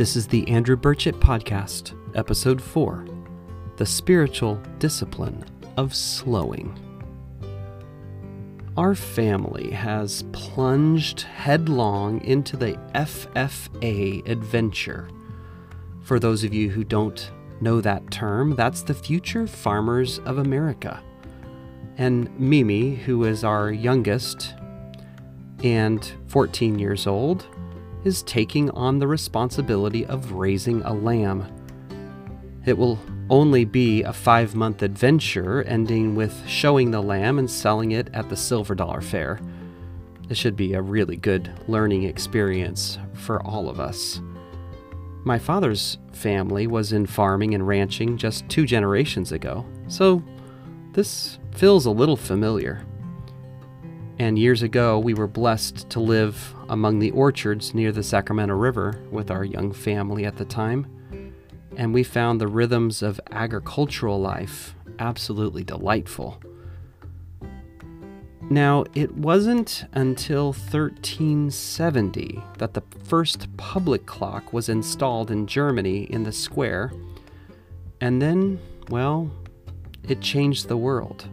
This is the Andrew Burchett Podcast, Episode 4 The Spiritual Discipline of Slowing. Our family has plunged headlong into the FFA adventure. For those of you who don't know that term, that's the Future Farmers of America. And Mimi, who is our youngest and 14 years old, is taking on the responsibility of raising a lamb. It will only be a five month adventure, ending with showing the lamb and selling it at the Silver Dollar Fair. It should be a really good learning experience for all of us. My father's family was in farming and ranching just two generations ago, so this feels a little familiar. And years ago, we were blessed to live among the orchards near the Sacramento River with our young family at the time. And we found the rhythms of agricultural life absolutely delightful. Now, it wasn't until 1370 that the first public clock was installed in Germany in the square. And then, well, it changed the world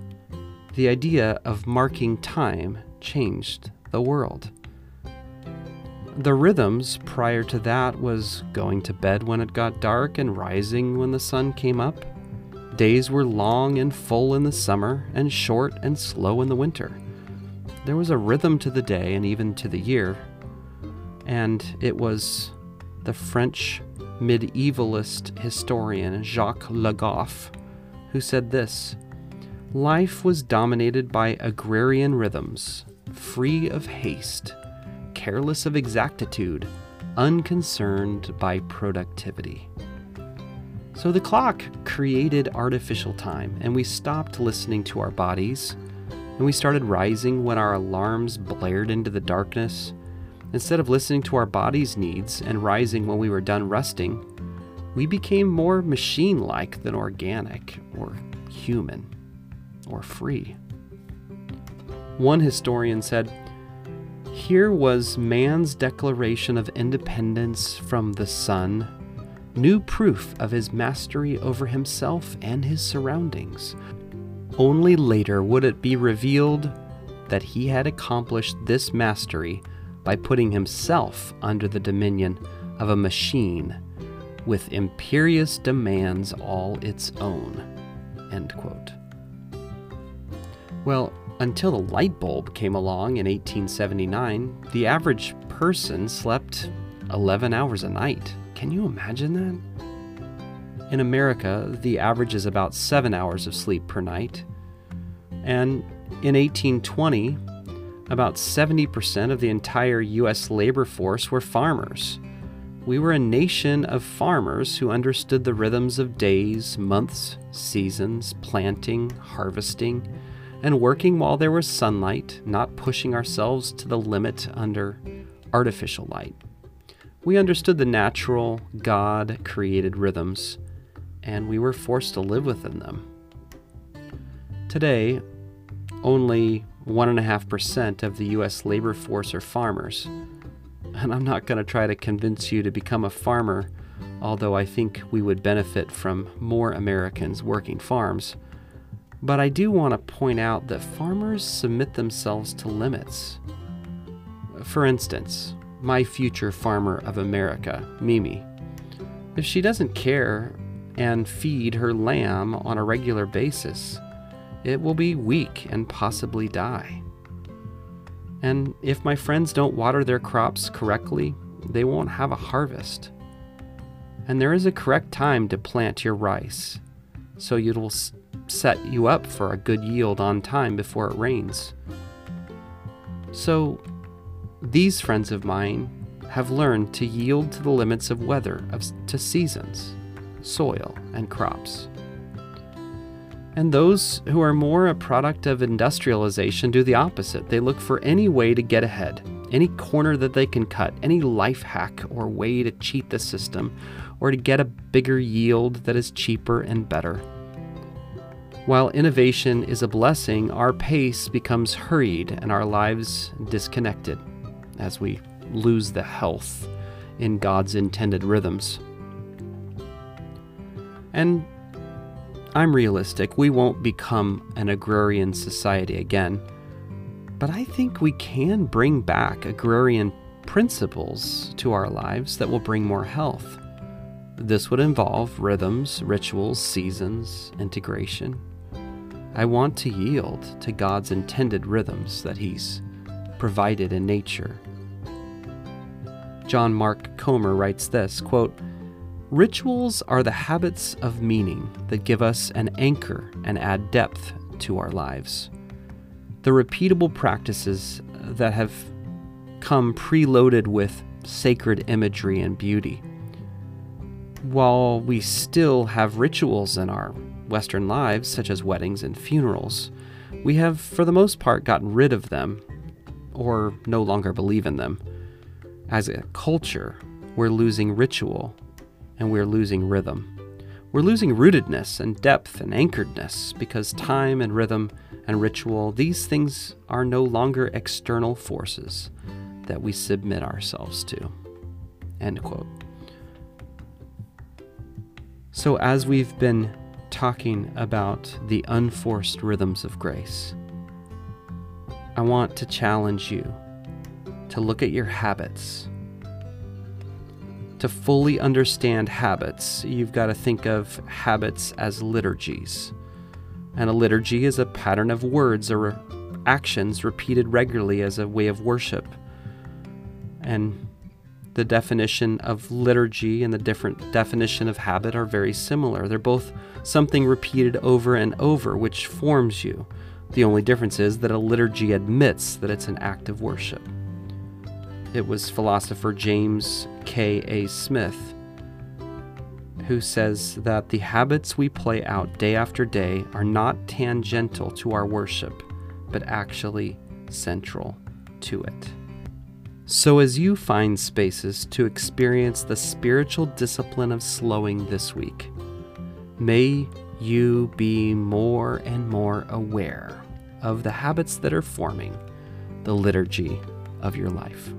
the idea of marking time changed the world. The rhythms prior to that was going to bed when it got dark and rising when the sun came up. Days were long and full in the summer and short and slow in the winter. There was a rhythm to the day and even to the year, and it was the French medievalist historian Jacques Le Goff who said this Life was dominated by agrarian rhythms, free of haste, careless of exactitude, unconcerned by productivity. So the clock created artificial time, and we stopped listening to our bodies, and we started rising when our alarms blared into the darkness. Instead of listening to our body's needs and rising when we were done resting, we became more machine like than organic or human or free. One historian said, Here was man's declaration of independence from the sun, new proof of his mastery over himself and his surroundings. Only later would it be revealed that he had accomplished this mastery by putting himself under the dominion of a machine with imperious demands all its own. End quote. Well, until the light bulb came along in 1879, the average person slept 11 hours a night. Can you imagine that? In America, the average is about 7 hours of sleep per night. And in 1820, about 70% of the entire U.S. labor force were farmers. We were a nation of farmers who understood the rhythms of days, months, seasons, planting, harvesting and working while there was sunlight, not pushing ourselves to the limit under artificial light. We understood the natural, God created rhythms, and we were forced to live within them. Today, only 1.5% of the U.S. labor force are farmers. And I'm not going to try to convince you to become a farmer, although I think we would benefit from more Americans working farms. But I do want to point out that farmers submit themselves to limits. For instance, my future farmer of America, Mimi, if she doesn't care and feed her lamb on a regular basis, it will be weak and possibly die. And if my friends don't water their crops correctly, they won't have a harvest. And there is a correct time to plant your rice, so you'll set you up for a good yield on time before it rains. So, these friends of mine have learned to yield to the limits of weather, of, to seasons, soil, and crops. And those who are more a product of industrialization do the opposite. They look for any way to get ahead, any corner that they can cut, any life hack or way to cheat the system, or to get a bigger yield that is cheaper and better. While innovation is a blessing, our pace becomes hurried and our lives disconnected as we lose the health in God's intended rhythms. And I'm realistic, we won't become an agrarian society again. But I think we can bring back agrarian principles to our lives that will bring more health. This would involve rhythms, rituals, seasons, integration. I want to yield to God's intended rhythms that He's provided in nature. John Mark Comer writes this quote, Rituals are the habits of meaning that give us an anchor and add depth to our lives. The repeatable practices that have come preloaded with sacred imagery and beauty. While we still have rituals in our Western lives, such as weddings and funerals, we have, for the most part, gotten rid of them or no longer believe in them. As a culture, we're losing ritual and we're losing rhythm. We're losing rootedness and depth and anchoredness because time and rhythm and ritual, these things are no longer external forces that we submit ourselves to. End quote. So, as we've been talking about the unforced rhythms of grace, I want to challenge you to look at your habits. To fully understand habits, you've got to think of habits as liturgies. And a liturgy is a pattern of words or actions repeated regularly as a way of worship. And the definition of liturgy and the different definition of habit are very similar. They're both something repeated over and over, which forms you. The only difference is that a liturgy admits that it's an act of worship. It was philosopher James K. A. Smith who says that the habits we play out day after day are not tangential to our worship, but actually central to it. So, as you find spaces to experience the spiritual discipline of slowing this week, may you be more and more aware of the habits that are forming the liturgy of your life.